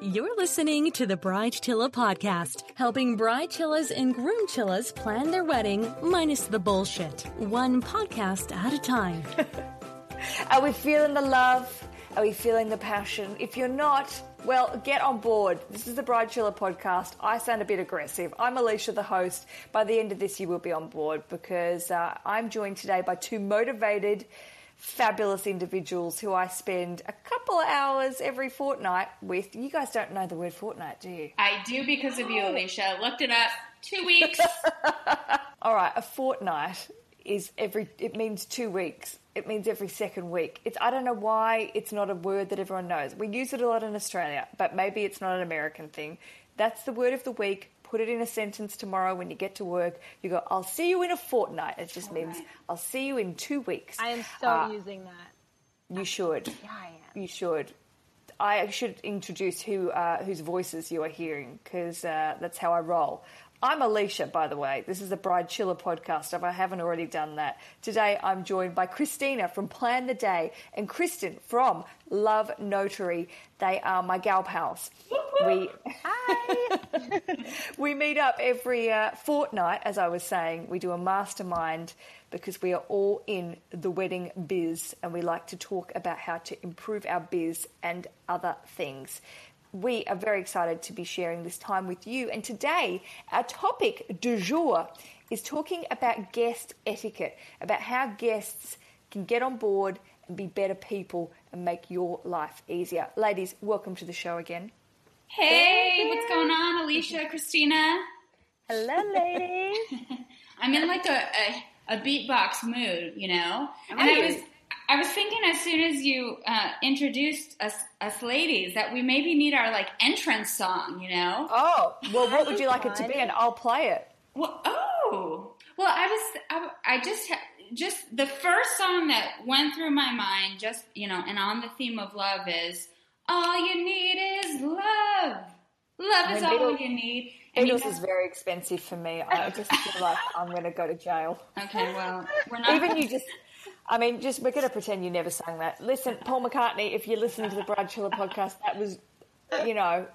You're listening to the Bride Chilla podcast, helping bride chillas and groom chillas plan their wedding minus the bullshit, one podcast at a time. Are we feeling the love? Are we feeling the passion? If you're not, well, get on board. This is the Bride Chilla podcast. I sound a bit aggressive. I'm Alicia, the host. By the end of this, you will be on board because uh, I'm joined today by two motivated, fabulous individuals who I spend a couple of hours every fortnight with. You guys don't know the word fortnight, do you? I do because of you, Alicia. Looked it up. Two weeks. All right, a fortnight is every. It means two weeks. It means every second week. It's I don't know why it's not a word that everyone knows. We use it a lot in Australia, but maybe it's not an American thing. That's the word of the week. Put it in a sentence tomorrow when you get to work. You go, "I'll see you in a fortnight." It just means I'll see you in two weeks. I am so Uh, using that. You should. Yeah, I am. You should. I should introduce who uh, whose voices you are hearing because uh, that's how I roll. I'm Alicia, by the way. This is the Bride Chilla podcast. If I haven't already done that, today I'm joined by Christina from Plan the Day and Kristen from Love Notary. They are my gal pals. We Hi. we meet up every uh, fortnight, as I was saying. We do a mastermind because we are all in the wedding biz and we like to talk about how to improve our biz and other things. We are very excited to be sharing this time with you. And today, our topic du jour is talking about guest etiquette, about how guests can get on board and be better people and make your life easier. Ladies, welcome to the show again. hey, what's going on, Alicia, Christina? Hello, ladies. I'm in like a, a, a beatbox mood, you know. And Are I you? was I was thinking as soon as you uh, introduced us us ladies that we maybe need our like entrance song, you know. Oh, well, what would you like it to be? And I'll play it. Well, oh, well, I was, I, I just, just the first song that went through my mind, just you know, and on the theme of love is all you need is love. Love is I mean, all Beatles- you need. And you know- is very expensive for me. I just feel like I'm going to go to jail. okay. Well, we're not Even you just, I mean, just we're going to pretend you never sang that. Listen, Paul McCartney, if you're listening to the Bride Chilla podcast, that was, you know,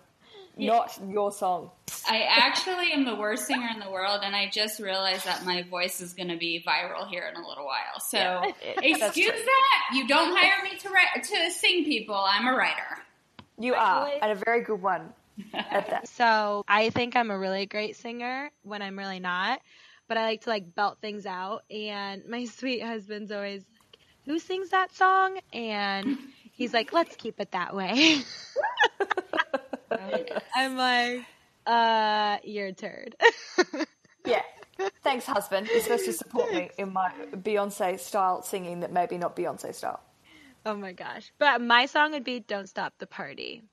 not your song. I actually am the worst singer in the world, and I just realized that my voice is going to be viral here in a little while. So, Yeah, it- excuse that. You don't hire me to write to sing, people. I'm a writer. You are, Actually- and a very good one at that. So I think I'm a really great singer when I'm really not, but I like to like belt things out. And my sweet husband's always like, "Who sings that song?" And he's like, "Let's keep it that way." I'm like, "Uh, you're a turd." Yeah. Thanks, husband. You're supposed to support me in my Beyonce style singing that maybe not Beyonce style. oh my gosh! But my song would be "Don't Stop the Party"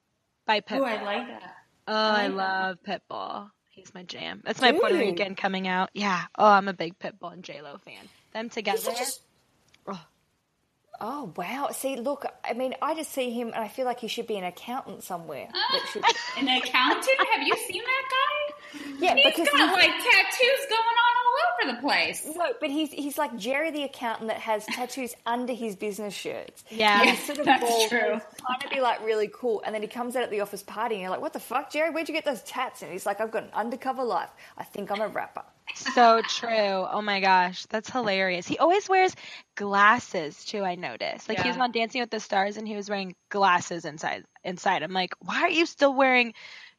by Pitbull. Oh, I like that. Oh, I, like that. love Pitbull. He's my jam. That's my Puerto Rican coming out. Yeah. Oh, I'm a big Pitbull and J Lo fan. Them together. He's such a- Oh wow! See, look, I mean, I just see him, and I feel like he should be an accountant somewhere. That should, An accountant? Have you seen that guy? yeah, He's because got he's, like tattoos going on all over the place. no, but he's he's like Jerry the accountant that has tattoos under his business shirts. Yeah. And he's sort of That's bald, true. he's trying to be like really cool, and then he comes out at the office party, and you're like, "What the fuck, Jerry? Where'd you get those tats?" And he's like, "I've got an undercover life. I think I'm a rapper." so true. Oh my gosh, that's hilarious. He always wears glasses too. I noticed. Like he was on Dancing with the Stars and he was wearing glasses inside. Inside, I'm like, why are you still wearing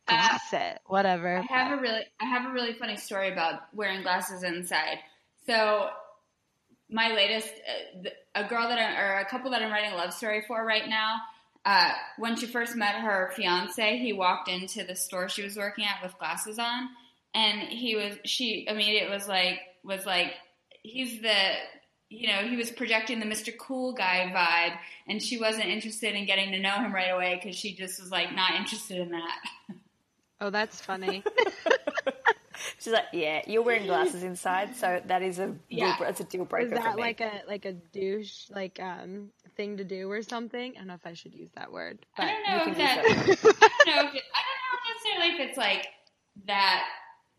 glasses? Whatever. I have a really, I have a really funny story about wearing glasses inside. So, my latest, uh, a girl that I, or a couple that I'm writing a love story for right now. Uh, when she first met her fiance, he walked into the store she was working at with glasses on, and he was, she immediately was like, was like, he's the, you know, he was projecting the Mr. Cool guy vibe, and she wasn't interested in getting to know him right away because she just was like not interested in that. Oh, that's funny. She's like, "Yeah, you're wearing glasses inside, so that is a deal, Yeah. that's a deal breaker Is that for me." like a like a douche like um thing to do or something? I don't know if I should use that word, but I don't know if can that. I don't know if it, I don't know necessarily if it's like that,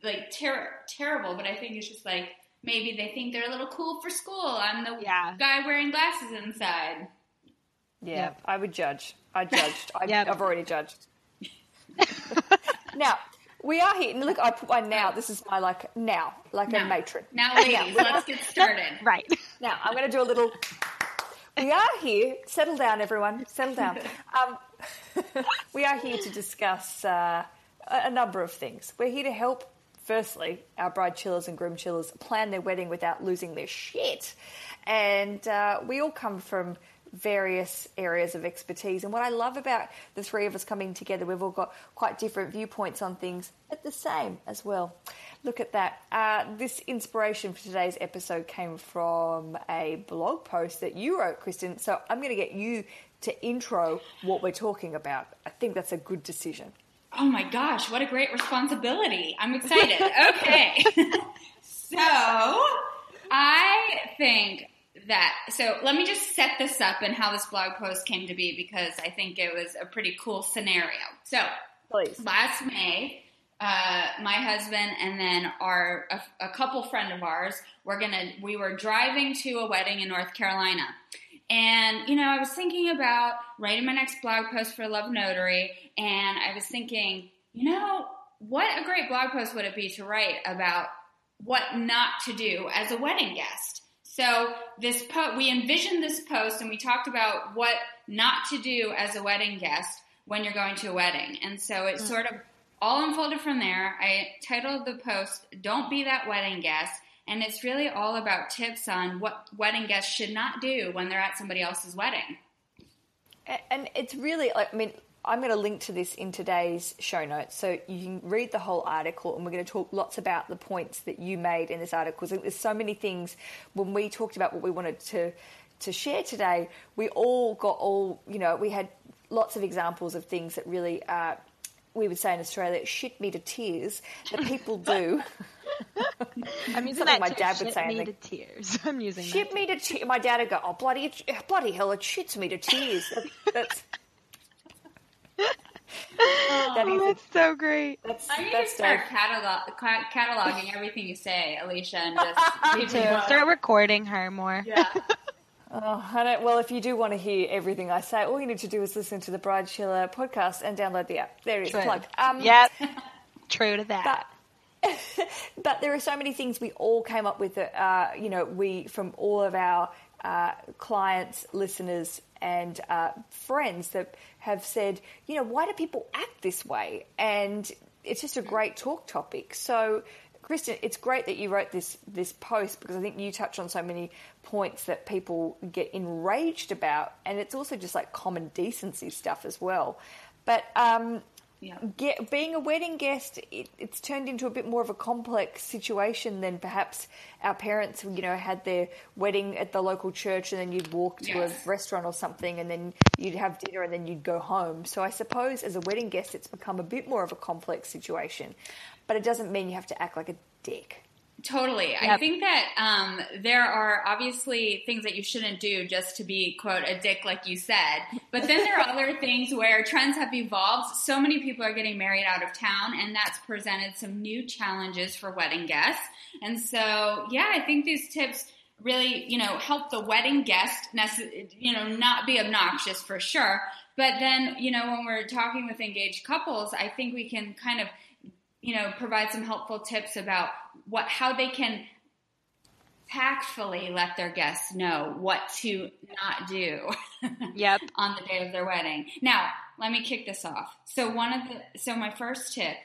like ter- terrible. But I think it's just like maybe they think they're a little cool for school. I'm the Yeah. guy wearing glasses inside. yeah, Yep. I would judge. I judged. I, Yep. I've already judged. now, we are here. Look, I put my now. This is my like now, like Now. a matron. Now, ladies, let's get started. Right. Now, I'm going to do a little. We are here. Settle down, everyone. Settle down. Um, we are here to discuss uh, a a number of things. We're here to help, firstly, our bride chillas and groom chillas plan their wedding without losing their shit. And uh, we all come from various areas of expertise. And what I love about the three of us coming together, we've all got quite different viewpoints on things, but the same as well. Look at that. Uh, this inspiration for today's episode came from a blog post that you wrote, Kristen. So I'm going to get you to intro what we're talking about. I think that's a good decision. Oh my gosh, what a great responsibility. I'm excited. Okay. so, I think that, so let me just set this up and how this blog post came to be because I think it was a pretty cool scenario. So, Please. last May, uh, my husband and then our a, a couple friend of ours were gonna we were driving to a wedding in North Carolina. And you know, I was thinking about writing my next blog post for Love Notary, and I was thinking, you know, what a great blog post would it be to write about what not to do as a wedding guest. So this po- we envisioned this post and we talked about what not to do as a wedding guest when you're going to a wedding. And so it mm. sort of all unfolded from there. I titled the post "Don't Be That Wedding Guest." And it's really all about tips on what wedding guests should not do when they're at somebody else's wedding. And it's really, I mean, I'm going to link to this in today's show notes so you can read the whole article and we're going to talk lots about the points that you made in this article. So there's so many things when we talked about what we wanted to to share today, we all got all, you know, we had lots of examples of things that really uh, we would say in Australia shit me to tears that people do. I'm using Something that my dad would say, I me to tears. I'm using shit that. me to tears. My dad would go, oh bloody, bloody hell, it shits me to tears. That, that's that Oh, is that's so great. that's I need to start catalog, cataloging everything you say, Alicia, and just Me too. Start recording her more. Yeah. Oh, I don't, well, if you do want to hear everything I say, all you need to do is listen to the Bride Chilla podcast and download the app. There it is. True. Plug. Um, Yep. True to that. but there are so many things we all came up with that, uh, you know, we, from all of our uh, clients, listeners, and uh, friends that have said, you know, why do people act this way? And it's just a great talk topic. So, Kristen, it's great that you wrote this this post because I think you touch on so many points that people get enraged about, and it's also just like common decency stuff as well. But um, Yeah. get, being a wedding guest, it, it's turned into a bit more of a complex situation than perhaps our parents, you know, had their wedding at the local church and then you'd walk to Yes. a restaurant or something and then you'd have dinner and then you'd go home. So I suppose as a wedding guest, it's become a bit more of a complex situation, but it doesn't mean you have to act like a dick. Totally. I think that um, there are obviously things that you shouldn't do just to be, quote, a dick, like you said. But then there are other things where trends have evolved. So many people are getting married out of town, and that's presented some new challenges for wedding guests. And so, yeah, I think these tips really, you know, help the wedding guest, nece- you know, not be obnoxious for sure. But then, you know, when we're talking with engaged couples, I think we can kind of you know, provide some helpful tips about what how they can tactfully let their guests know what to not do Yep. on the day of their wedding. Now, let me kick this off. So one of the so my first tip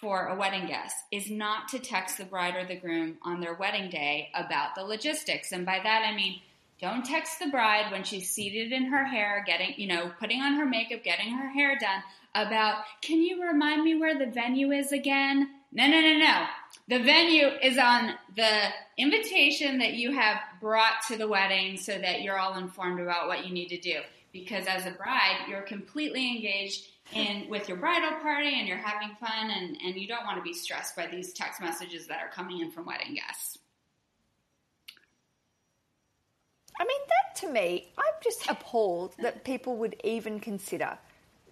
for a wedding guest is not to text the bride or the groom on their wedding day about the logistics. And by that I mean don't text the bride when she's seated in her hair, getting, you know, putting on her makeup, getting her hair done about, can you remind me where the venue is again? No, no, no, no. The venue is on the invitation that you have brought to the wedding so that you're all informed about what you need to do. Because as a bride, you're completely engaged in with your bridal party and you're having fun and, and you don't want to be stressed by these text messages that are coming in from wedding guests. I mean, that to me, I'm just appalled that people would even consider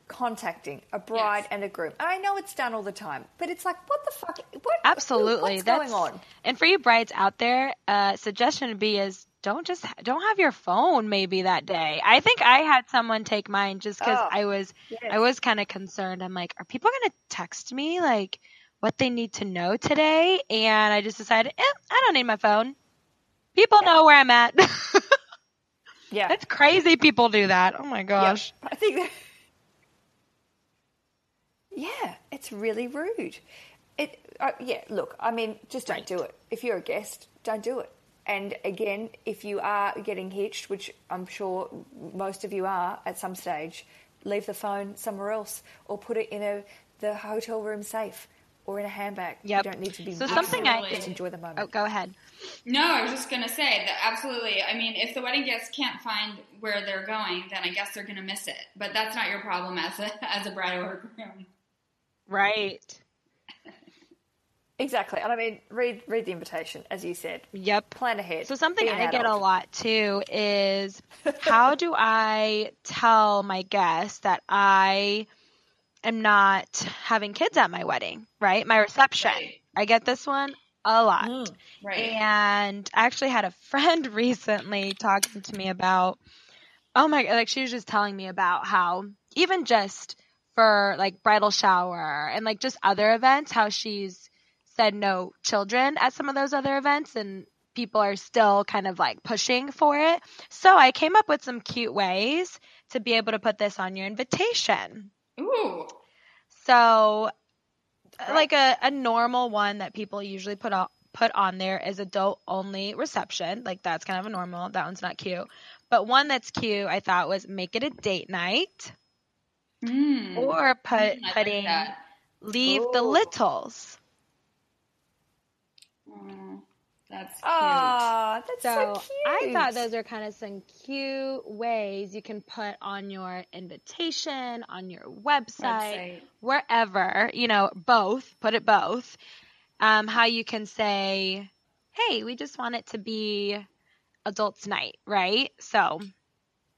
contacting a bride Yes. and a groom. And I know it's done all the time, but it's like, what the fuck? What, Absolutely. What's That's going on? And for you brides out there, uh, suggestion would be is don't just don't have your phone maybe that day. I think I had someone take mine just because Oh, I was Yes. I was kind of concerned. I'm like, are people gonna text me like what they need to know today? And I just decided, eh, I don't need my phone. People know where I'm at. yeah. That's crazy. People do that. Oh my Yeah. gosh. I think that. Yeah, it's really rude. It, uh, yeah, look, I mean, just don't Right. do it. If you're a guest, don't do it. And again, if you are getting hitched, which I'm sure most of you are at some stage, leave the phone somewhere else or put it in a the hotel room safe or in a handbag. Yep. You don't need to be So something. I- just enjoy the moment. Oh, go ahead. No, I was just gonna say that absolutely. I mean, if the wedding guests can't find where they're going, then I guess they're gonna miss it. But that's not your problem as a as a bride or groom. Right. Exactly. And I mean, read read the invitation, as you said. Yep. Plan ahead. So something Be an I get a lot too is how do I tell my guests that I am not having kids at my wedding, right? My reception. Right. I get this one a lot. Mm. Right. And I actually had a friend recently talking to me about, oh my, god, like she was just telling me about how even just for like bridal shower and like just other events, how she's said no children at some of those other events and people are still kind of like pushing for it. So I came up with some cute ways to be able to put this on your invitation. Ooh. So, uh, like a, a normal one that people usually put on put on there is adult only reception. Like that's kind of a normal. That one's not cute. But one that's cute, I thought was make it a date night Mm. or put Mm, like putting that. leave the littles. Mm, that's cute. Ah, that's so, So cute. I thought those are kind of some cute ways you can put on your invitation, on your website, Website. wherever, you know, both, put it both. Um, how you can say, hey, we just want it to be adults night, right? So,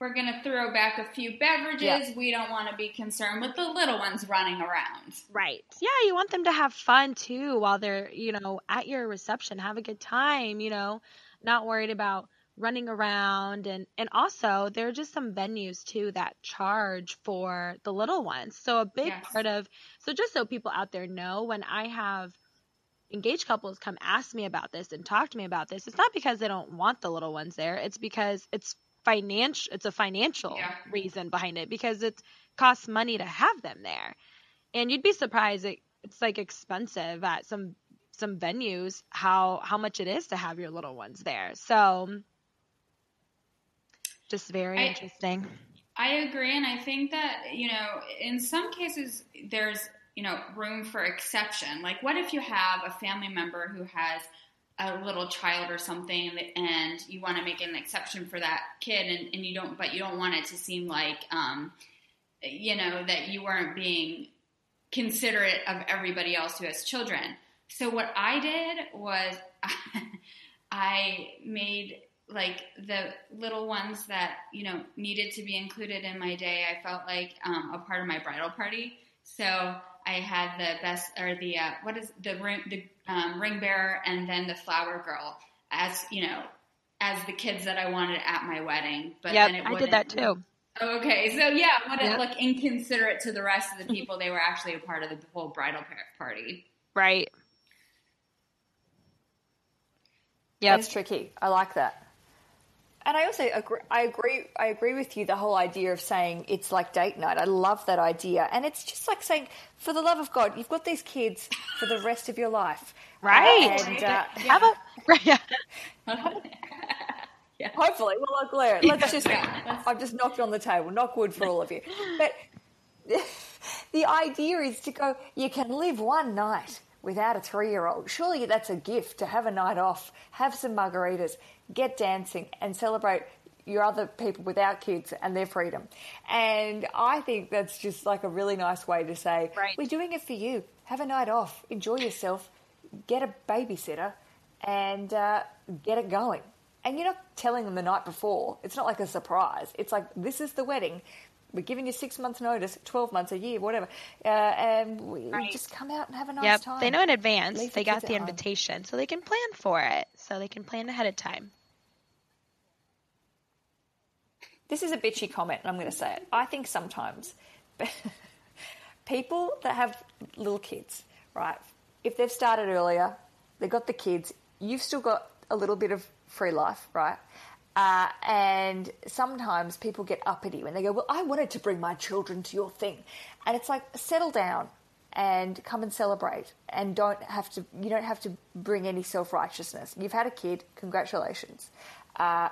We're gonna throw back a few beverages. We don't want to be concerned with the little ones running around. right. Yeah, you want them to have fun too while they're, you know, at your reception. Have a good time, you know, not worried about running around and and also there are just some venues too that charge for the little ones. So a big Yes. part of so just so people out there know when I have engaged couples come ask me about this and talk to me about this, it's not because they don't want the little ones there. It's because it's financial it's a financial Yeah. reason behind it because it costs money to have them there. And you'd be surprised it, it's like expensive at some some venues how how much it is to have your little ones there. So just very I- interesting. I agree, and I think that you know, in some cases, there's you know room for exception. Like, what if you have a family member who has a little child or something, and you want to make an exception for that kid, and, and you don't, but you don't want it to seem like, um, you know, that you weren't being considerate of everybody else who has children. So what I did was I made like the little ones that you know needed to be included in my day. I felt like um, a part of my bridal party. So I had the best or the uh, what is the ring the um, ring bearer and then the flower girl as you know as the kids that I wanted at my wedding. But yep, then I did that too. Oh, Okay, so yeah, wouldn't Yep. look inconsiderate to the rest of the people. They were actually a part of the whole bridal party. Right. Yeah, That's tricky. I like that. And I also agree, I agree. I agree with you. The whole idea of saying it's like date night. I love that idea. And it's just like saying, for the love of God, you've got these kids for the rest of your life, Right. Uh, and uh, Have a right. Yeah. hopefully, well, look, Claire, let's just. I've just knocked on the table. Knock wood for all of you. But the idea is to go. You can live one night without a three-year-old. Surely that's a gift to have a night off, have some margaritas, get dancing, and celebrate your other people without kids and their freedom. And I think that's just like a really nice way to say, Right. we're doing it for you. Have a night off, enjoy yourself, get a babysitter, and uh, get it going. And you're not telling them the night before. It's not like a surprise. It's like this is the wedding. We're giving you six months' notice, twelve months, a year, whatever, uh, and we Right. just come out and have a nice Yep. time. They know in advance. Leave the they got the at home. invitation, so they can plan for it. So they can plan ahead of time. this is a bitchy comment, and I'm going to say it. I think sometimes people that have little kids, right? If they've started earlier, they've got the kids, you've still got a little bit of free life, right? Uh, and sometimes people get uppity when they go, Well, I wanted to bring my children to your thing. And it's like, settle down and come and celebrate and don't have to, you don't have to bring any self righteousness. You've had a kid, congratulations. Uh,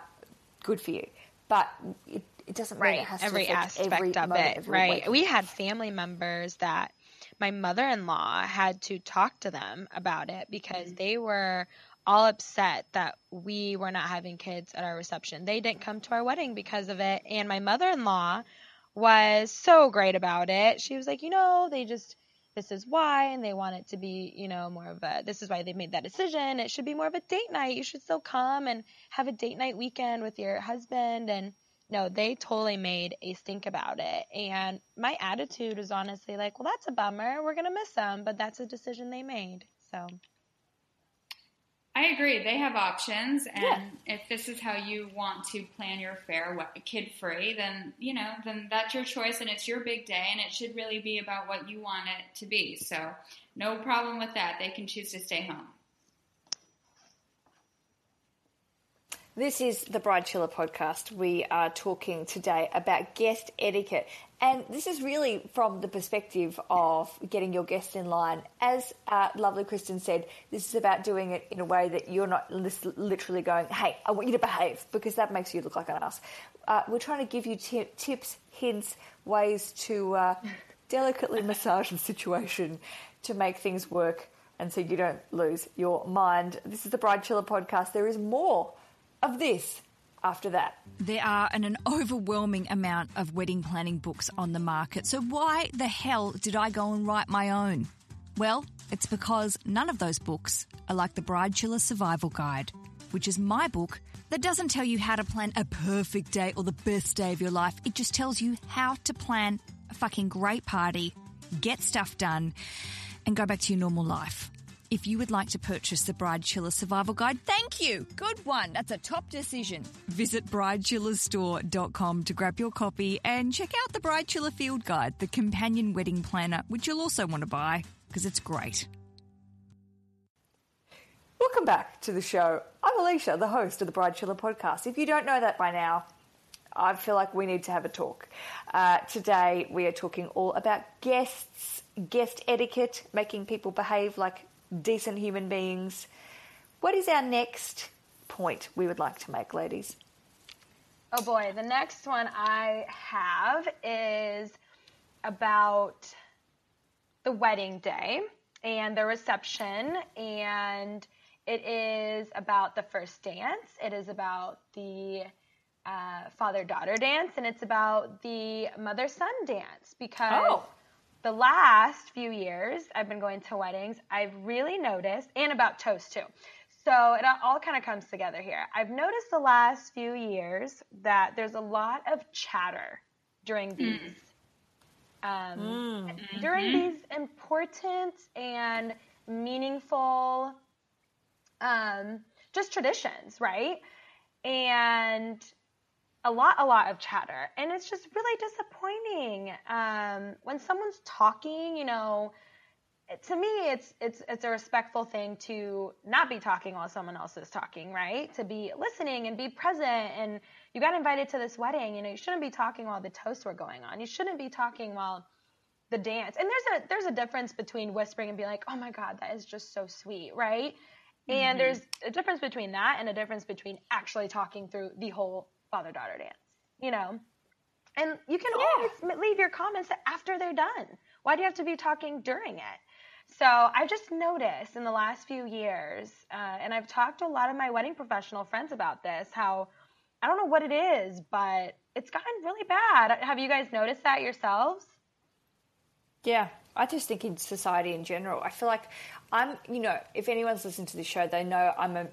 good for you. But it, it doesn't mean it has every to aspect every of moment it, right? week. We had family members that my mother-in-law had to talk to them about it because Mm-hmm. they were all upset that we were not having kids at our reception. They didn't come to our wedding because of it, and my mother-in-law was so great about it. She was like, "You know, they just this is why and they want it to be, you know, more of a this is why they made that decision. It should be more of a date night. You should still come and have a date night weekend with your husband and no, they totally made a stink about it. And my attitude is honestly like, well, that's a bummer. We're going to miss them, but that's a decision they made. So, I agree. They have options, and Yeah. if this is how you want to plan your affair, kid free, then you know, then that's your choice, and it's your big day, and it should really be about what you want it to be. So, no problem with that. They can choose to stay home. This is the Bride Chilla podcast. We are talking today about guest etiquette. And this is really from the perspective of getting your guests in line. As uh, lovely Kristen said, this is about doing it in a way that you're not literally going, hey, I want you to behave, because that makes you look like an ass. Uh, we're trying to give you ti tips, hints, ways to uh, delicately massage the situation to make things work and so you don't lose your mind. This is the Bride Chilla podcast. There is more of this after that. There are an, an overwhelming amount of wedding planning books on the market, so why the hell did I go and write my own? Well, it's because none of those books are like the Bride Chilla Survival Guide, which is my book that doesn't tell you how to plan a perfect day or the best day of your life. It just tells you how to plan a fucking great party, get stuff done, and go back to your normal life. If you would like to purchase the Bride Chilla Survival Guide, thank you. Good one. That's a top decision. Visit bridechillastore.com to grab your copy and check out the Bride Chilla Field Guide, the companion wedding planner, which you'll also want to buy because it's great. Welcome back to the show. I'm Alicia, the host of the Bride Chilla podcast. If you don't know that by now, I feel like we need to have a talk. Uh, today, we are talking all about guests, guest etiquette, making people behave like decent human beings. What is our next point we would like to make, ladies? oh boy, the next one I have is about the wedding day and the reception and it is about the first dance it is about the uh, father-daughter dance and it's about the mother-son dance because Oh. The last few years i've been going to weddings i've really noticed and about toast too. So it all kind of comes together here. I've noticed the last few years that there's a lot of chatter during these um, during these important and meaningful um, just traditions, right? And a lot, a lot of chatter, and it's just really disappointing um, when someone's talking. You know, to me, it's it's it's a respectful thing to not be talking while someone else is talking, right? To be listening and be present. And you got invited to this wedding. You know, you shouldn't be talking while the toasts were going on. You shouldn't be talking while the dance. And there's a there's a difference between whispering and being like, "Oh my god, that is just so sweet," right? And there's a difference between that and a difference between actually talking through the whole father daughter dance. You know, and you can always leave your comments after they're done. Why do you have to be talking during it? So I've just noticed in the last few years, uh, and I've talked to a lot of my wedding professional friends about this, how I don't know what it is, but it's gotten really bad. Have you guys noticed that yourselves? Yeah, I just think in society in general, I feel like I'm, you know, if anyone's listened to this show, they know I'm a,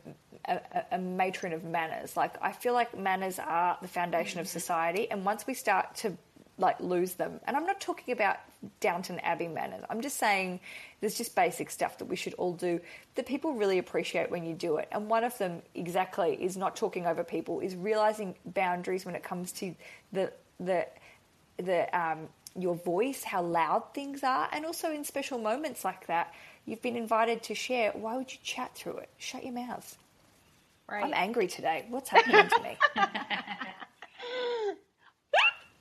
a, a matron of manners. Like, I feel like manners are the foundation of society. And once we start to like lose them. And I'm not talking about Downton Abbey manners. I'm just saying there's just basic stuff that we should all do that people really appreciate when you do it. And one of them exactly is not talking over people, is realizing boundaries when it comes to the the the um, your voice, how loud things are, and also in special moments like that, you've been invited to share. Why would you chat through it? Shut your mouth. Right. I'm angry today. What's happening to me?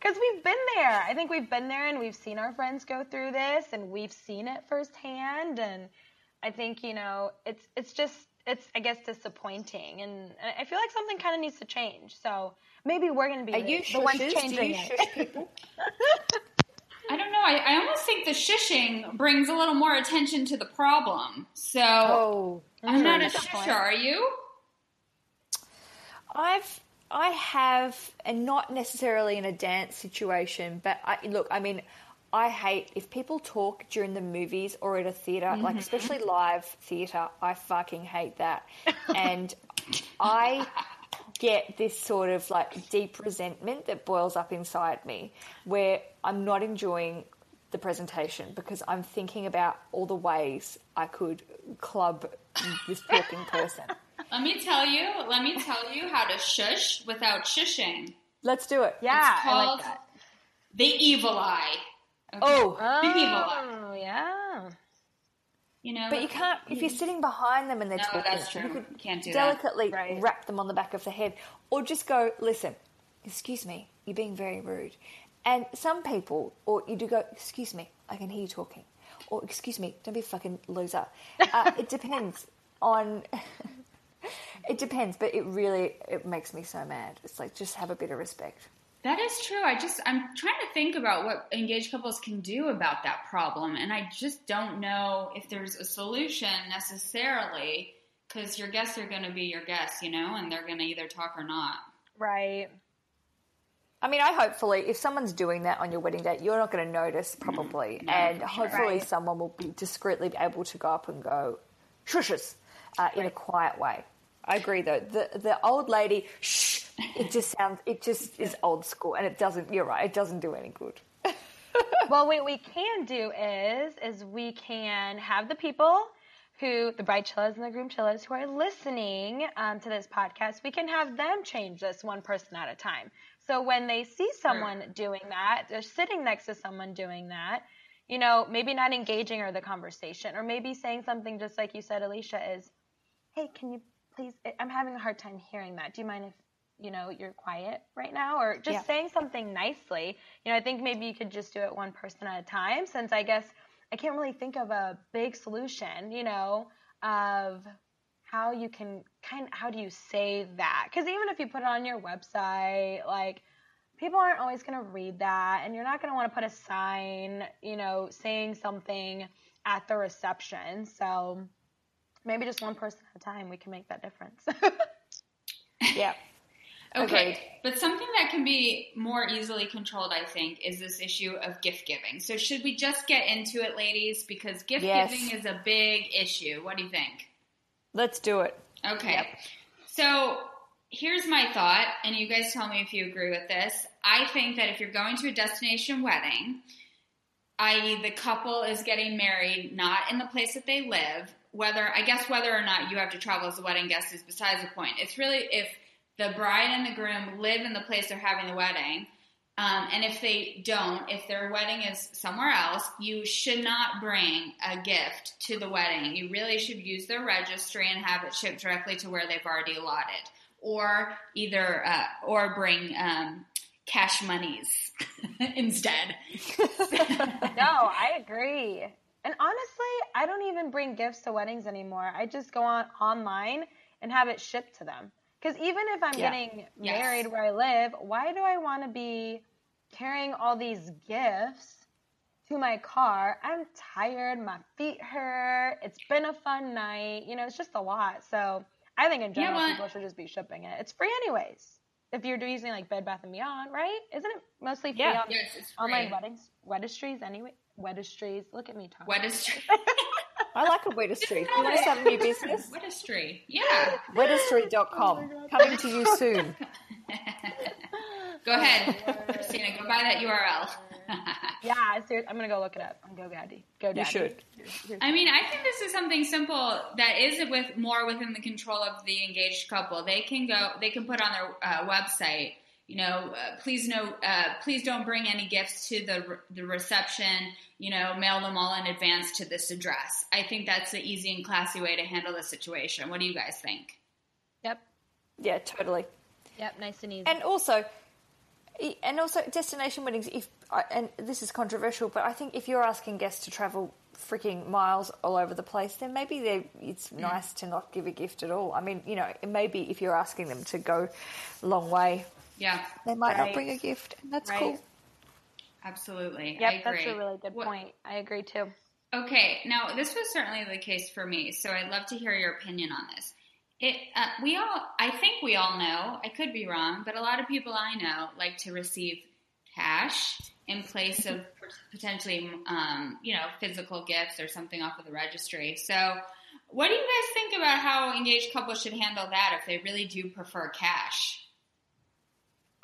Because we've been there. I think we've been there and we've seen our friends go through this and we've seen it firsthand. And I think, you know, it's it's just it's I guess disappointing and I feel like something kind of needs to change. So maybe we're going to be Are the, you the ones shushes? Do changing you it. shush people? I don't know. I, I almost think the shushing brings a little more attention to the problem. So Oh, I'm not a Good point. shusher, are you? I've I have, and not necessarily in a dance situation, but I, look, I mean, I hate if people talk during the movies or at a theater, like mm-hmm. especially live theater. I fucking hate that, and I get this sort of like deep resentment that boils up inside me, where I'm not enjoying the presentation because I'm thinking about all the ways I could club this talking person. Let me tell you. Let me tell you how to shush without shushing. Let's do it. Yeah, It's I called like that. the evil eye. Okay? Oh, The evil eye. Oh, yeah. You know, But you can't if you're sitting behind them and they're No, talking. that's true. You could can't do that. delicately Right. wrap them on the back of the head, or just go, "Listen, excuse me, you're being very rude." And some people, or you do go, "Excuse me, I can hear you talking," or "Excuse me, don't be a fucking loser." Uh, it depends on. it depends, but it really it makes me so mad. It's like just have a bit of respect. That is true. I just I'm trying to think about what engaged couples can do about that problem, and I just don't know if there's a solution necessarily because your guests are going to be your guests, you know, and they're going to either talk or not. Right. I mean, I hopefully, if someone's doing that on your wedding date, you're not going to notice probably, and hopefully, Right. someone will be discreetly able to go up and go, shushes, uh, in a quiet way. I agree, though. The the old lady, shh, it just sounds, it just is old school, and it doesn't. You're right, it doesn't do any good. well, what we can do is is we can have the people who the bride chillas and the groom chillas who are listening um, to this podcast. We can have them change this one person at a time. So when they see someone doing that, they're sitting next to someone doing that. You know, maybe not engaging or the conversation, or maybe saying something just like you said, Alicia, is, "Hey, can you please? I'm having a hard time hearing that. Do you mind if you know you're quiet right now?" Or just Yeah. saying something nicely. You know, I think maybe you could just do it one person at a time, since I guess I can't really think of a big solution. You know, of how you can kind how do you say that? Because even if you put it on your website, like people aren't always going to read that, and you're not going to want to put a sign, you know, saying something at the reception. So maybe just one person at a time, we can make that difference. Yeah. Okay, Agreed. but something that can be more easily controlled, I think, is this issue of gift giving. So, should we just get into it, ladies? Because gift Yes. giving is a big issue. What do you think? Let's do it. Okay. So here's my thought, and you guys tell me if you agree with this. I think that if you're going to a destination wedding, i.e., the couple is getting married not in the place that they live, whether, I guess, whether or not you have to travel as a wedding guest is besides the point. It's really if the bride and the groom live in the place they're having the wedding. Um, and if they don't, if their wedding is somewhere else, you should not bring a gift to the wedding. You really should use their registry and have it shipped directly to where they've already allotted, or either uh, or bring um, cash monies instead. no, I agree. And honestly, I don't even bring gifts to weddings anymore. I just go on online and have it shipped to them. Because even if I'm Yeah. getting Yes. married where I live, why do I want to be carrying all these gifts to my car? I'm tired. My feet hurt. It's been a fun night. You know, it's just a lot. So I think in general, but- people should just be shipping it. It's free anyways. If you're using like Bed Bath and Beyond, right? Isn't it mostly free Yeah. on Yes, it's free. online weddings, registries anyway? Registries. Look at me talking. Wedistry. I like a Wedistry. You want to start a new business? Wedistry. Yeah. Wedistry.com. Coming to you soon. Go ahead, Christina. Go buy that URL. Yeah, seriously, I'm gonna go look it up. I'm go daddy. Go daddy. You should. I mean, I think this is something simple that is with more within the control of the engaged couple. They can go, they can put on their uh, website, you know, uh, please no, uh, please don't bring any gifts to the the reception. You know, mail them all in advance to this address. I think that's the easy and classy way to handle the situation. What do you guys think? Yep. Yeah, totally. Yep. Nice and easy. And also, and also destination weddings. If and this is controversial, but I think if you're asking guests to travel freaking miles all over the place, then maybe they, it's nice to not give a gift at all. I mean, you know, it maybe if you're asking them to go a long way, Yeah, they might not bring a gift, and that's Right. cool. absolutely. I yep, agree. that's a really good What- point. I agree too. Okay, now this was certainly the case for me, so I'd love to hear your opinion on this. It, uh, we all, I think we all know. I could be wrong, but a lot of people I know like to receive cash in place of potentially, um, you know, physical gifts or something off of the registry. So, what do you guys think about how engaged couples should handle that if they really do prefer cash?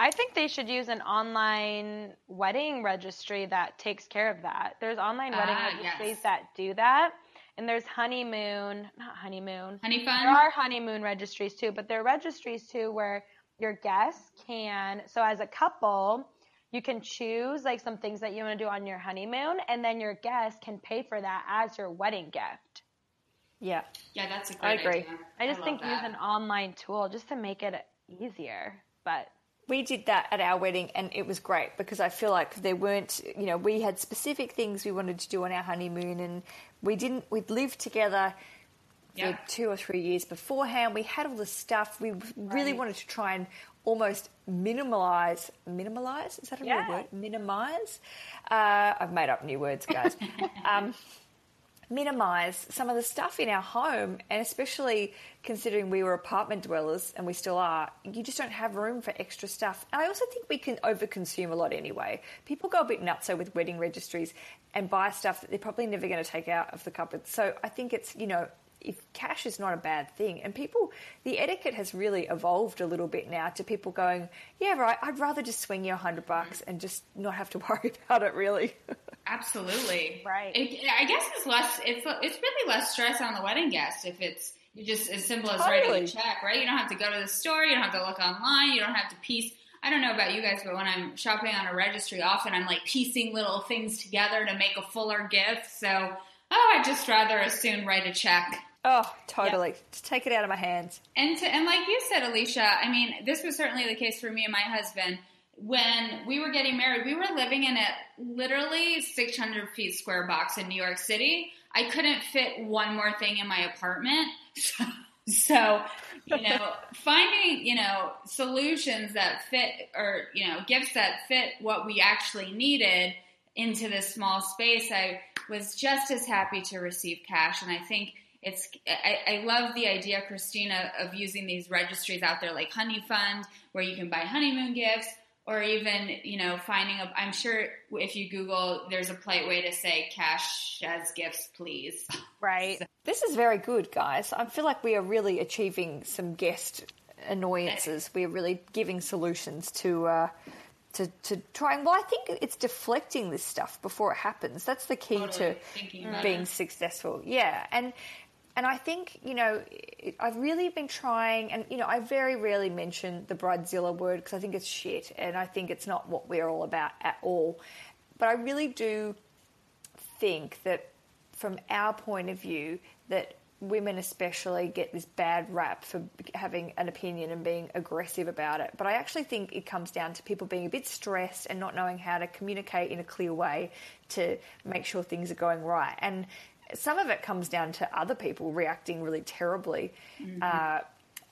I think they should use an online wedding registry that takes care of that. There's online wedding Ah, registries yes. that do that. And there's honeymoon, not honeymoon. Honey fun? There are honeymoon registries too, but there are registries too where your guests can, so as a couple, you can choose like some things that you want to do on your honeymoon, and then your guests can pay for that as your wedding gift. Yeah, yeah, that's a great I agree. idea. I just love think use an online tool just to make it easier. But we did that at our wedding, and it was great because I feel like there weren't, you know, we had specific things we wanted to do on our honeymoon, and we didn't. We'd lived together Yeah. for two or three years beforehand. We had all the stuff. We really Right. wanted to try and almost minimalize. Minimalize is that a Yeah. real word? Minimize. Uh, I've made up new words, guys. um, minimize some of the stuff in our home, and especially considering we were apartment dwellers and we still are, you just don't have room for extra stuff. And I also think we can overconsume a lot anyway. People go a bit nutso with wedding registries and buy stuff that they're probably never going to take out of the cupboard. So I think it's, you know, if cash is not a bad thing, and people, the etiquette has really evolved a little bit now to people going, yeah, right, I'd rather just swing you a hundred bucks and just not have to worry about it, really. Absolutely. Right. It, I guess it's less. It's it's really less stress on the wedding guest if it's just as simple as writing a check, right? You don't have to go to the store. You don't have to look online. You don't have to piece. I don't know about you guys, but when I'm shopping on a registry, often I'm like piecing little things together to make a fuller gift. So, oh, I'd just rather as soon write a check. Oh, totally. Just take it out of my hands. And to, and like you said, Alicia, I mean, this was certainly the case for me and my husband. When we were getting married, we were living in a literally 600 feet square box in New York City. I couldn't fit one more thing in my apartment. So, so you know, finding, you know, solutions that fit or, you know, gifts that fit what we actually needed into this small space, I was just as happy to receive cash. And I think it's, I, I love the idea, Christina, of using these registries out there like Honey Fund, where you can buy honeymoon gifts, or even, you know, finding a, I'm sure if you Google, there's a polite way to say cash as gifts, please. right. This is very good, guys. I feel like we are really achieving some guest annoyances. We are really giving solutions to uh, to to trying. Well, I think it's deflecting this stuff before it happens. That's the key Totally. to being it. successful. Yeah, and and I think you know I've really been trying, and you know I very rarely mention the bridezilla word because I think it's shit, and I think it's not what we're all about at all. But I really do think that from our point of view that women especially get this bad rap for having an opinion and being aggressive about it but i actually think it comes down to people being a bit stressed and not knowing how to communicate in a clear way to make sure things are going right and some of it comes down to other people reacting really terribly uh,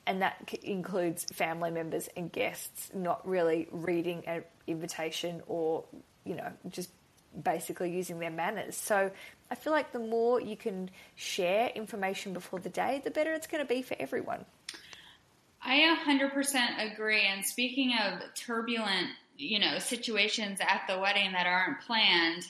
and that c- includes family members and guests not really reading an invitation or you know just basically using their manners so i feel like the more you can share information before the day the better it's going to be for everyone I 100% agree. And speaking of turbulent, you know, situations at the wedding that aren't planned,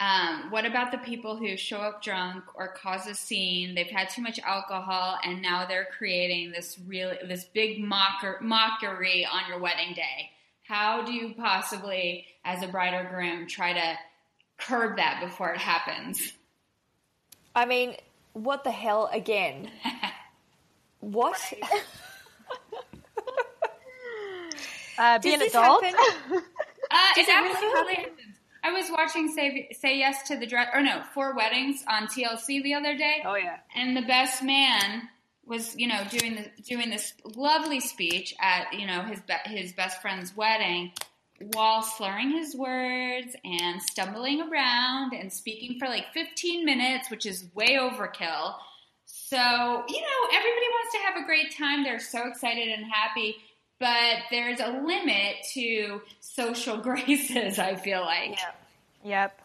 um, what about the people who show up drunk or cause a scene? They've had too much alcohol, and now they're creating this really this big mocker, mockery on your wedding day. how do you possibly, as a bride or groom, try to curb that before it happens? I mean, what the hell again? what? Uh, be Does an this adult. happen? Uh, it, it really absolutely happen? happens. I was watching Say Say Yes to the Dress, or no, Four Weddings on TLC the other day. Oh, yeah. and the best man was, you know, doing the, doing this lovely speech at, you know, his be- his best friend's wedding, while slurring his words and stumbling around and speaking for like 15 minutes, which is way overkill. So, you know, everybody wants to have a great time. They're so excited and happy, but there's a limit to social graces, I feel like. Yep. Yep.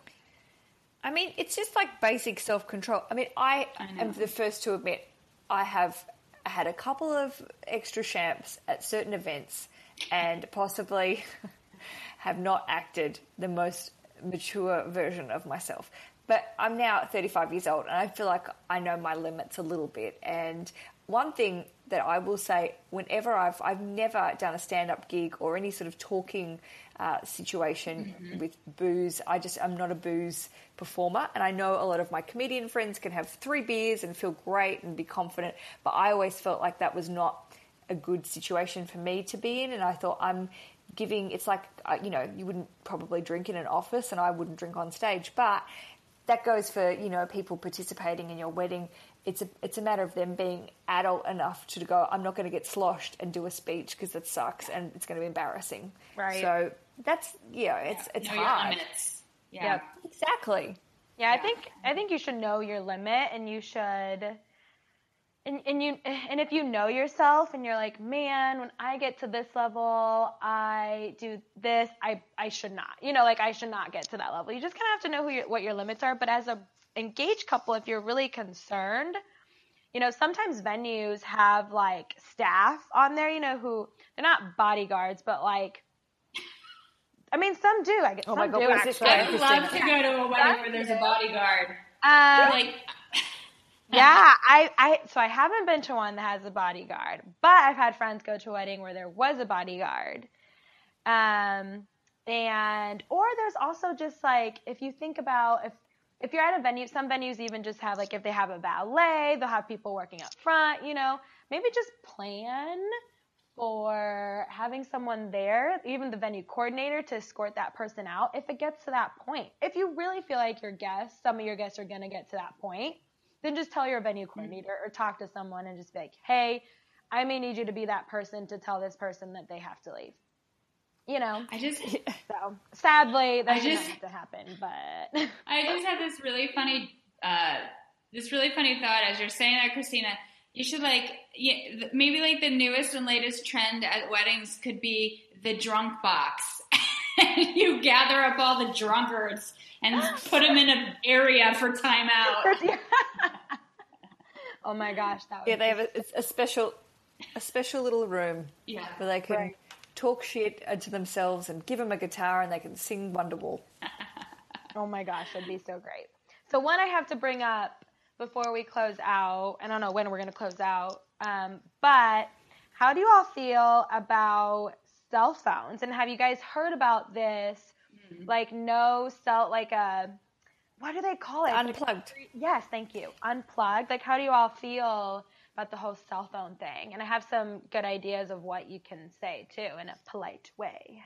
I mean, it's just like basic self control. I mean, I, I am the first to admit I have had a couple of extra champs at certain events and possibly have not acted the most mature version of myself. But I'm now 35 years old and I feel like I know my limits a little bit. And one thing that I will say, whenever I've I've never done a stand up gig or any sort of talking uh, situation with booze, I just I'm not a booze performer, and I know a lot of my comedian friends can have three beers and feel great and be confident, but I always felt like that was not a good situation for me to be in, and I thought I'm giving it's like uh, you know you wouldn't probably drink in an office and I wouldn't drink on stage but that goes for you know people participating in your wedding it's a it's a matter of them being adult enough to go I'm not going to get sloshed and do a speech because that sucks and it's going to be embarrassing Right. so that's yeah it's it's know your hard limits. Yeah. Yep. exactly Yeah, I think I think you should know your limit, and you should, and and you and if you know yourself, and you're like, man, when I get to this level, I do this, I I should not, you know, like I should not get to that level. You just kind of have to know who your, what your limits are. But as a engaged couple, if you're really concerned, you know, sometimes venues have like staff on there, you know, who they're not bodyguards, but like. I mean, some do. I guess Oh some my God, do what is this actually. I would love to go to a wedding where there's a bodyguard. Um, Like, Yeah, I, I so I haven't been to one that has a bodyguard, but I've had friends go to a wedding where there was a bodyguard. Um and or there's also just like if you think about if if you're at a venue, some venues even just have like if they have a valet, they'll have people working up front, you know. Maybe just plan for having someone there, even the venue coordinator, to escort that person out if it gets to that point. If you really feel like your guests, some of your guests are going to get to that point, then just tell your venue mm-hmm. coordinator or talk to someone and just be like, hey, I may need you to be that person to tell this person that they have to leave. You know? I just, So sadly, that I just- not have to happen, but I just had this really funny, uh, this really funny thought as you're saying that, Christina. You should like, yeah, maybe like the newest and latest trend at weddings could be the drunk box. you gather up all the drunkards and put them in an area for timeout. oh my gosh, that would yeah they have a, a special a special little room Yeah. where they can Right. Talk shit to themselves and give them a guitar and they can sing Wonderwall Oh my gosh, that'd be so great. So one I have to bring up before we close out. I don't know when we're going to close out, um, but how do you all feel about cell phones? And have you guys heard about this? Like no cell, like a what do they call it? Like- unplugged yes, thank you. Unplugged. Like how do you all feel about the whole cell phone thing? And I have some good ideas of what you can say too in a polite way.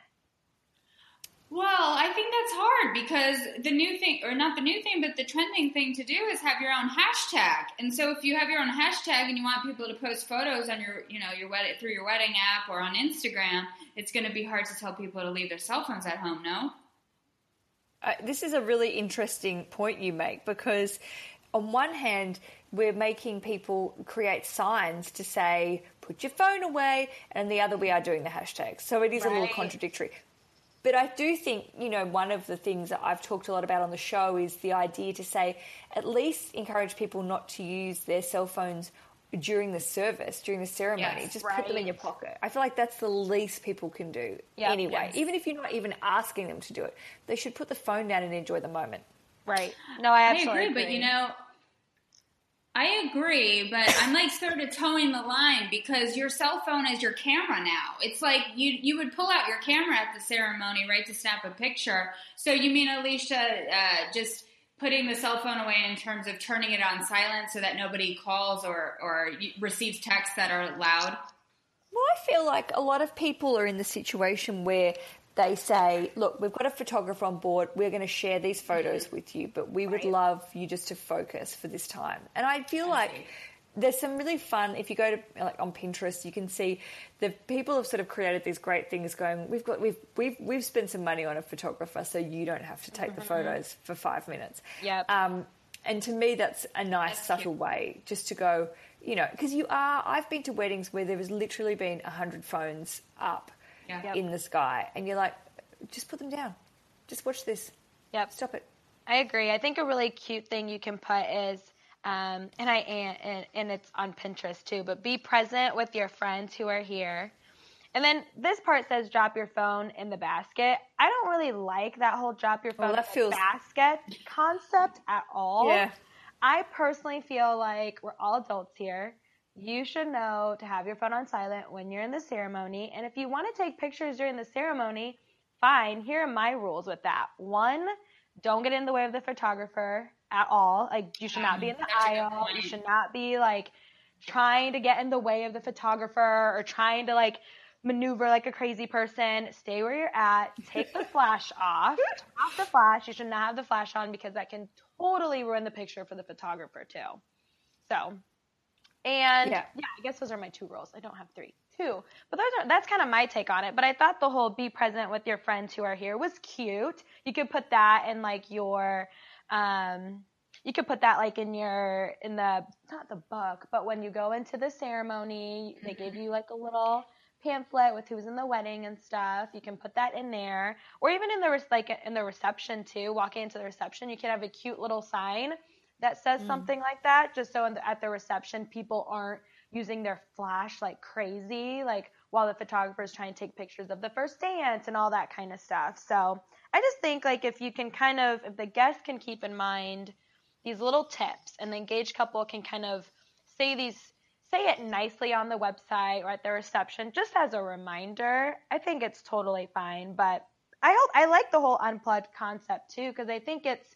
Well, I think that's hard because the new thing, or not the new thing, but the trending thing to do is have your own hashtag. And so, if you have your own hashtag and you want people to post photos on your, you know, your wedding through your wedding app or on Instagram, it's going to be hard to tell people to leave their cell phones at home. No. Uh, this is a really interesting point you make because, on one hand, we're making people create signs to say, put your phone away, and the other, we are doing the hashtags. So it is a little contradictory. But I do think, you know, one of the things that I've talked a lot about on the show is the idea to say, at least encourage people not to use their cell phones during the service, during the ceremony. Yes, Just put them in your pocket. I feel like that's the least people can do Yeah, anyway. yes. Even if you're not even asking them to do it, they should put the phone down and enjoy the moment. Right. No, I I absolutely agree, but you know, I agree, but I'm like sort of toeing the line because your cell phone is your camera now. It's like you you would pull out your camera at the ceremony, right, to snap a picture. So you mean Alicia uh, just putting the cell phone away in terms of turning it on silent so that nobody calls or or receives texts that are loud? Well, I feel like a lot of people are in the situation where they say, look, we've got a photographer on board. We're going to share these photos mm-hmm. with you, but we would right. love you just to focus for this time. And I feel like there's some really fun. If you go to like on Pinterest, you can see the people have sort of created these great things. Going, we've got we've we've we've spent some money on a photographer, so you don't have to take mm-hmm. the photos for five minutes. Yeah. Um, and to me, that's a nice, that's subtle cute. way just to go, you know, because you are. I've been to weddings where there has literally been a hundred phones up yeah. in the sky, and you're like, just put them down. Just watch this. Yep. Stop it. I agree. I think a really cute thing you can put is, um, and I and, and it's on Pinterest too. But be present with your friends who are here. And then this part says drop your phone in the basket. I don't really like that whole drop your phone well, in feels... the basket concept at all. Yeah. I personally feel like we're all adults here you should know to have your phone on silent when you're in the ceremony. And if you want to take pictures during the ceremony, fine. Here are my rules with that. One, don't get in the way of the photographer at all. Like you should not be in the aisle. You should not be like trying to get in the way of the photographer or trying to like maneuver like a crazy person. Stay where you're at. Take the flash off. Turn off the flash. You should not have the flash on because that can totally ruin the picture for the photographer too. So and yeah. yeah, I guess those are my two rules. I don't have three, two. But those are that's kind of my take on it. But I thought the whole be present with your friends who are here was cute. You could put that in like your um you could put that like in your in the not the book, but when you go into the ceremony, they give you like a little pamphlet with who's in the wedding and stuff. You can put that in there, or even in the like in the reception too. Walking into the reception, you can have a cute little sign that says mm. something like that, just so the, at the reception people aren't using their flash like crazy, like while the photographer is trying to take pictures of the first dance and all that kind of stuff. So I just think like if you can kind of, if the guests can keep in mind these little tips and the engaged couple can kind of say these, say it nicely on the website or at the reception just as a reminder, I think it's totally fine. But I hope, I like the whole unplugged concept too because I think it's,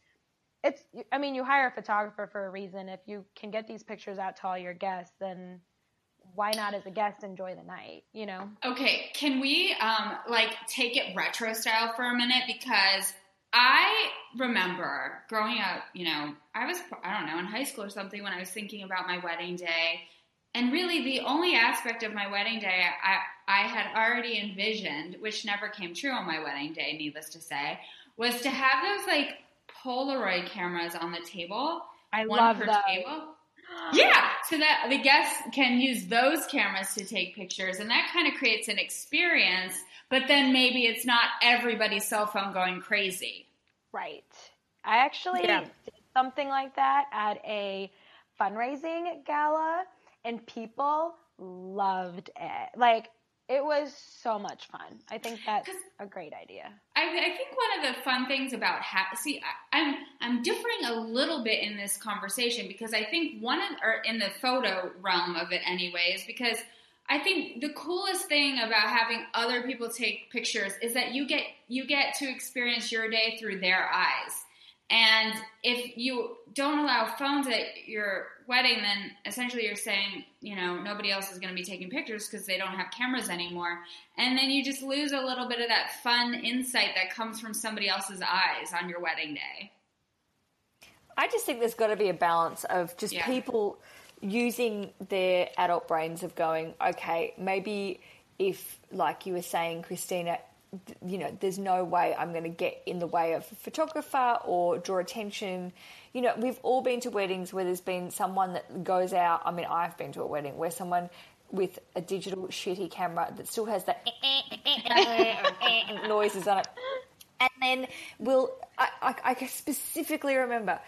it's i mean you hire a photographer for a reason. If you can get these pictures out to all your guests then why not as a guest enjoy the night you know? Okay can we um like take it retro style for a minute? Because i remember growing up you know i was i don't know in high school or something when i was thinking about my wedding day. And really the only aspect of my wedding day i i had already envisioned which never came true on my wedding day needless to say was to have those like Polaroid cameras on the table. I one love per that. Table. Yeah, so that the guests can use those cameras to take pictures, and that kind of creates an experience. But then maybe it's not everybody's cell phone going crazy. Right. I actually yeah. did something like that at a fundraising gala, and people loved it. Like it was so much fun. I think that's a great idea. I, I, think one of the fun things about ha- see, I, am I'm, I'm differing a little bit in this conversation because I think one of, or in the photo realm of it, anyway is because I think the coolest thing about having other people take pictures is that you get you get to experience your day through their eyes. And if you don't allow phones at your wedding, then essentially you're saying, you know, nobody else is going to be taking pictures because they don't have cameras anymore. And then you just lose a little bit of that fun insight that comes from somebody else's eyes on your wedding day. I just think there's got to be a balance of just yeah. people using their adult brains of going, okay, maybe if, like you were saying, Christina, you know, there's no way I'm going to get in the way of a photographer or draw attention. You know, we've all been to weddings where there's been someone that goes out. I mean, I've been to a wedding where someone with a digital shitty camera that still has the noises on it. And then we'll, I, I, I specifically remember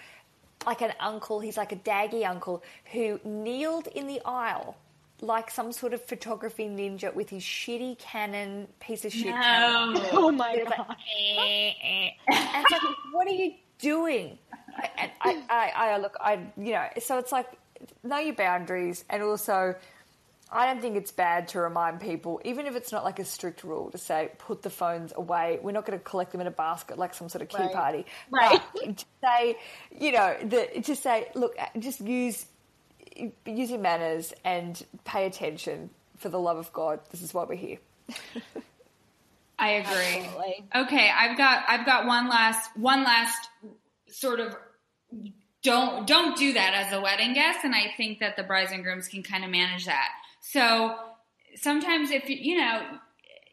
like an uncle, he's like a daggy uncle who kneeled in the aisle like some sort of photography ninja with his shitty Canon piece of shit no. camera. Oh my god! Like, eh, eh. And it's like, what are you doing? I, I, I, I, look, I, you know, so it's like know your boundaries, and also. I don't think it's bad to remind people, even if it's not like a strict rule, to say put the phones away. We're not going to collect them in a basket like some sort of key Right. party. Right. But to say, you know, the, to say, look, just use use your manners and pay attention for the love of God. This is why we're here. I agree. Absolutely. Okay, I've got I've got one last one last sort of don't don't do that as a wedding guest, and I think that the brides and grooms can kind of manage that. So sometimes if you you know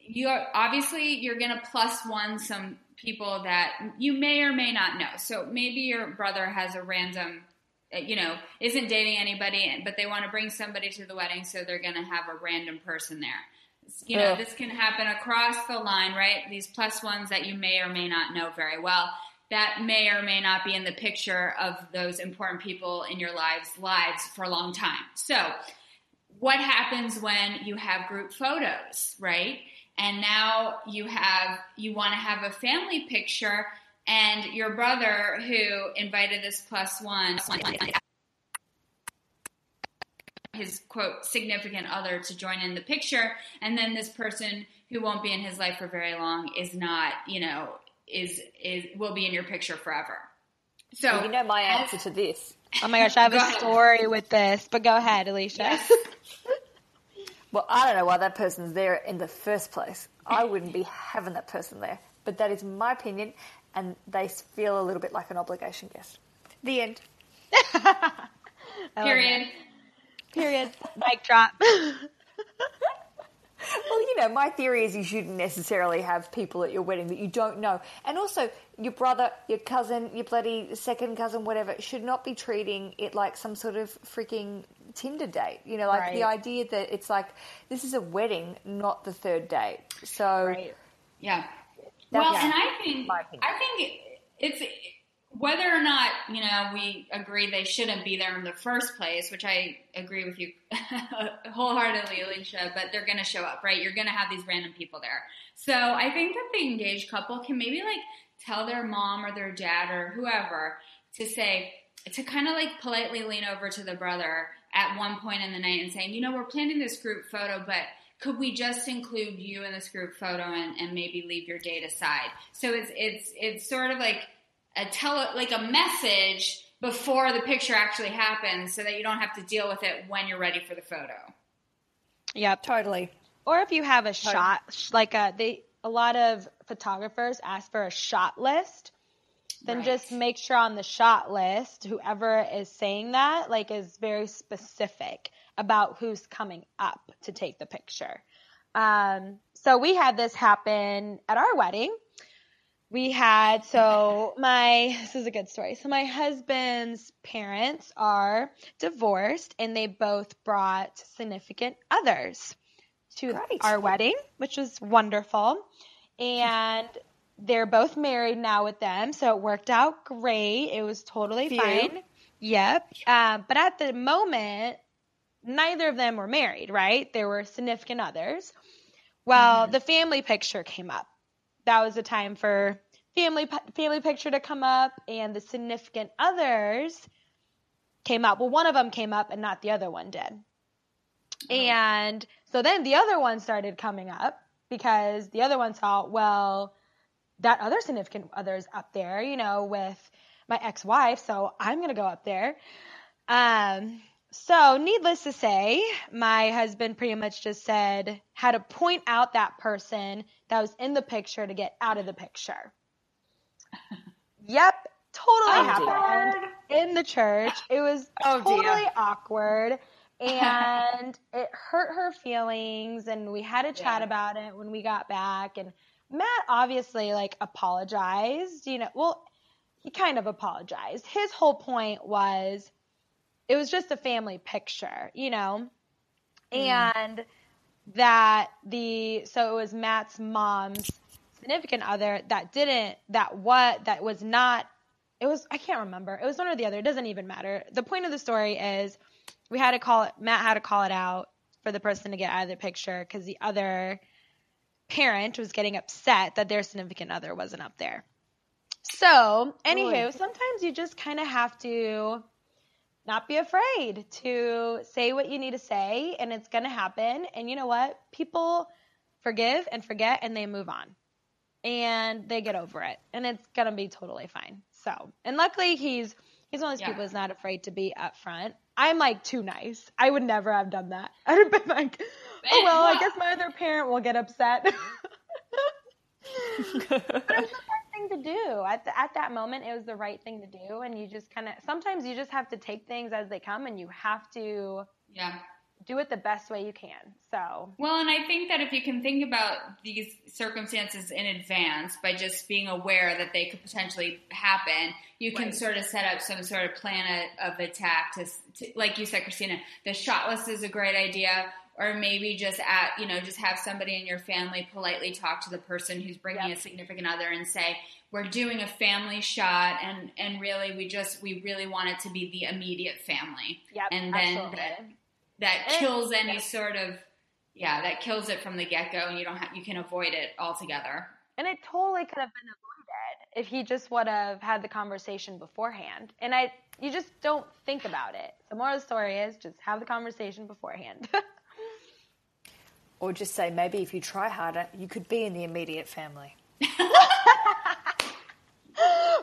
you're obviously you're gonna plus one some people that you may or may not know. So maybe your brother has a random Uh, you know, isn't dating anybody, but they want to bring somebody to the wedding, so they're going to have a random person there. You know, Ugh. this can happen across the line, right? These plus ones that you may or may not know very well, that may or may not be in the picture of those important people in your lives lives for a long time. So, what happens when you have group photos, right? And now you have you want to have a family picture and your brother who invited this plus one his quote significant other to join in the picture and then this person who won't be in his life for very long is not you know is is will be in your picture forever so you know my as- answer to this. Oh my gosh, I have Go a ahead. story with this, but go ahead, Alicia. Well, I don't know why that person's there in the first place. I wouldn't be having that person there. But that is my opinion, and they feel a little bit like an obligation guest. The end. Period. Period. Mic drop. Well, you know, my theory is you shouldn't necessarily have people at your wedding that you don't know. And also, your brother, your cousin, your bloody second cousin, whatever, should not be treating it like some sort of freaking Tinder date. You know, like the idea that it's like, this is a wedding, not the third date. So, right. Yeah. That's well, and I think. I think it's whether or not you know we agree they shouldn't be there in the first place, which I agree with you wholeheartedly, Alicia. But they're going to show up, right? You're going to have these random people there. So I think that the engaged couple can maybe like tell their mom or their dad or whoever to say to kind of like politely lean over to the brother at one point in the night and saying, you know, we're planning this group photo, but could we just include you in this group photo and, and maybe leave your date aside? So it's it's it's sort of like a tele like a message before the picture actually happens, so that you don't have to deal with it when you're ready for the photo. Yep. totally. Or if you have a shot, like a they, a lot of photographers ask for a shot list. Then Right. just make sure on the shot list, whoever is saying that, like, is very specific about who's coming up to take the picture. Um, so we had this happen at our wedding. We had so my this is a good story. So my husband's parents are divorced, and they both brought significant others to Great. our wedding, which was wonderful. And they're both married now with them, so it worked out great. It was totally Phew. fine. Yep. Um, but at the moment, neither of them were married, right? They were significant others. Well, the family picture came up. That was a time for family family picture to come up, and the significant others came up. Well, one of them came up, and not the other one did. And so then the other one started coming up because the other one saw, well, that other significant other's up there, you know, with my ex-wife, so I'm going to go up there. Um, so needless to say, my husband pretty much just said how to point out that person that was in the picture to get out of the picture. yep, totally Oh, dear. happened in the church. It was Oh, dear. totally awkward and it hurt her feelings and we had a chat Yeah. about it when we got back and Matt obviously like apologized, you know, well, he kind of apologized. His whole point was it was just a family picture, you know, mm. and that the so it was Matt's mom's significant other that didn't that what that was not it was I can't remember. It was one or the other. It doesn't even matter. The point of the story is we had to call it Matt had to call it out for the person to get out of the picture because the other parent was getting upset that their significant other wasn't up there. So anywho Boy. sometimes you just kind of have to not be afraid to say what you need to say and it's going to happen. And you know what? People forgive and forget and they move on and they get over it and it's going to be totally fine. So, and luckily he's, he's one of those Yeah. people who's not afraid to be upfront. I'm like too nice. I would never have done that. I'd have been like, oh, well, I guess my other parent will get upset. but it was the right thing to do at the, at that moment. It was the right thing to do, and you just kind of sometimes you just have to take things as they come, and you have to Yeah. do it the best way you can. So Well, and I think that if you can think about these circumstances in advance by just being aware that they could potentially happen, you can Right. sort of set up some sort of plan of attack to, to, like you said, Christina, the shot list is a great idea. Or maybe just at, you know, just have somebody in your family politely talk to the person who's bringing Yep. a significant other and say, we're doing a family shot and, and really we just, we really want it to be the immediate family. yep, And then absolutely. that- that kills any yeah. sort of yeah that kills it from the get-go and you don't have you can avoid it altogether And it totally could have been avoided if he just would have had the conversation beforehand. And I, you just don't think about it. The moral of the story is just have the conversation beforehand. Or just say maybe if you try harder, you could be in the immediate family.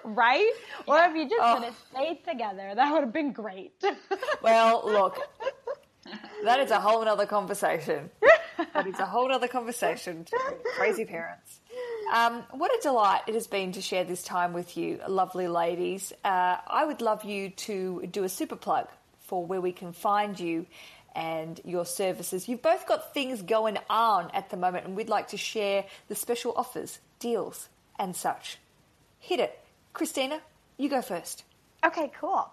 right? Or if you just Oh. would have stayed together, that would have been great. Well, look, that is a whole other conversation. That is a whole other conversation. Crazy parents. Um, what a delight it has been to share this time with you, lovely ladies. Uh, I would love you to do a super plug for where we can find you and your services. You've both got things going on at the moment, and we'd like to share the special offers, deals, and such. Hit it. Christina, you go first. Okay, cool.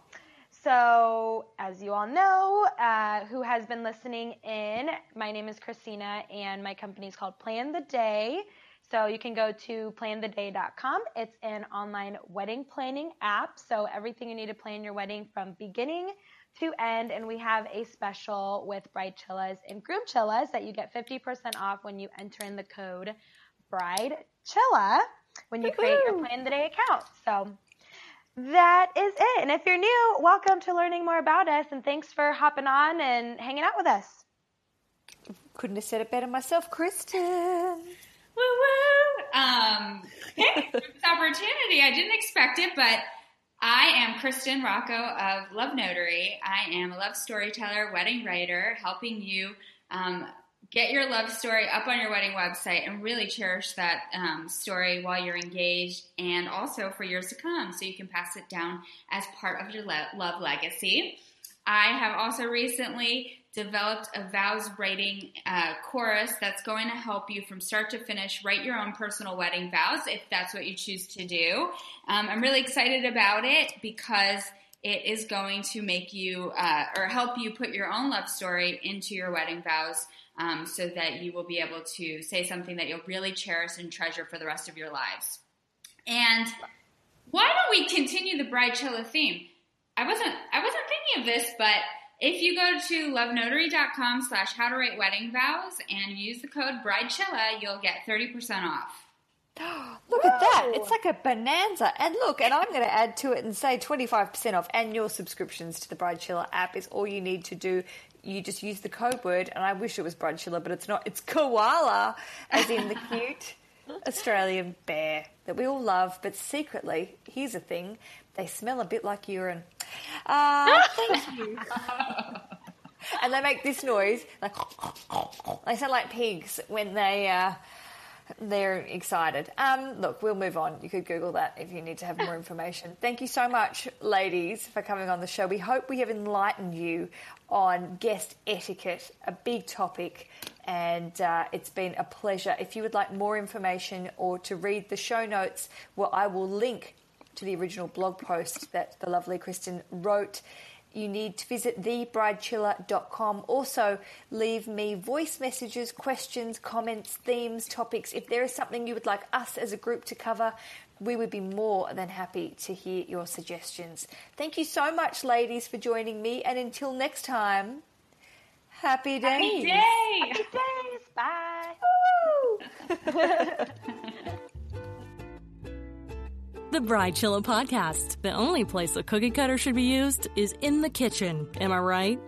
So, as you all know, uh, who has been listening in, my name is Christina, and my company is called Plan the Day. So, you can go to plantheday.com. It's an online wedding planning app. So, everything you need to plan your wedding from beginning to end. And we have a special with Bride Chillas and Groom Chillas that you get 50% off when you enter in the code Bride Chilla when you create your Plan the Day account. So, that is it. And if you're new, welcome to learning more about us and thanks for hopping on and hanging out with us. Couldn't have said it better myself, Kristen. woo woo um thanks for this opportunity i didn't expect it but I am Kristen Rocco of Love Notary. I am a love storyteller, wedding writer, helping you um, get your love story up on your wedding website and really cherish that um, story while you're engaged and also for years to come so you can pass it down as part of your love legacy. I have also recently developed a vows writing uh, chorus that's going to help you from start to finish write your own personal wedding vows if that's what you choose to do. Um, I'm really excited about it because it is going to make you uh, or help you put your own love story into your wedding vows um, so that you will be able to say something that you'll really cherish and treasure for the rest of your lives. And why don't we continue the bride chilla theme? I wasn't I wasn't thinking of this, but if you go to lovenotary.com slash how to write wedding vows and use the code bridechilla, you'll get 30% off. Look at that. It's like a bonanza. And look, and I'm going to add to it and say 25% off annual subscriptions to the Bride Chilla app is all you need to do. You just use the code word, and I wish it was Bride Chilla, but it's not. It's koala, as in the cute Australian bear that we all love, but secretly, here's a thing they smell a bit like urine. Uh, thank you. and they make this noise, like they sound like pigs when they uh, they're excited. Um, look, we'll move on. You could Google that if you need to have more information. Thank you so much, ladies, for coming on the show. We hope we have enlightened you on guest etiquette, a big topic, and uh, it's been a pleasure. If you would like more information or to read the show notes, well, I will link to the original blog post that the lovely Kristen wrote you need to visit thebridechilla.com. Also, leave me voice messages, questions, comments, themes, topics. If there is something you would like us as a group to cover, we would be more than happy to hear your suggestions. Thank you so much, ladies, for joining me. And until next time, happy days. Yay! Thanks. Bye. The Bridechilla Podcast. The only place a cookie cutter should be used is in the kitchen. Am I right?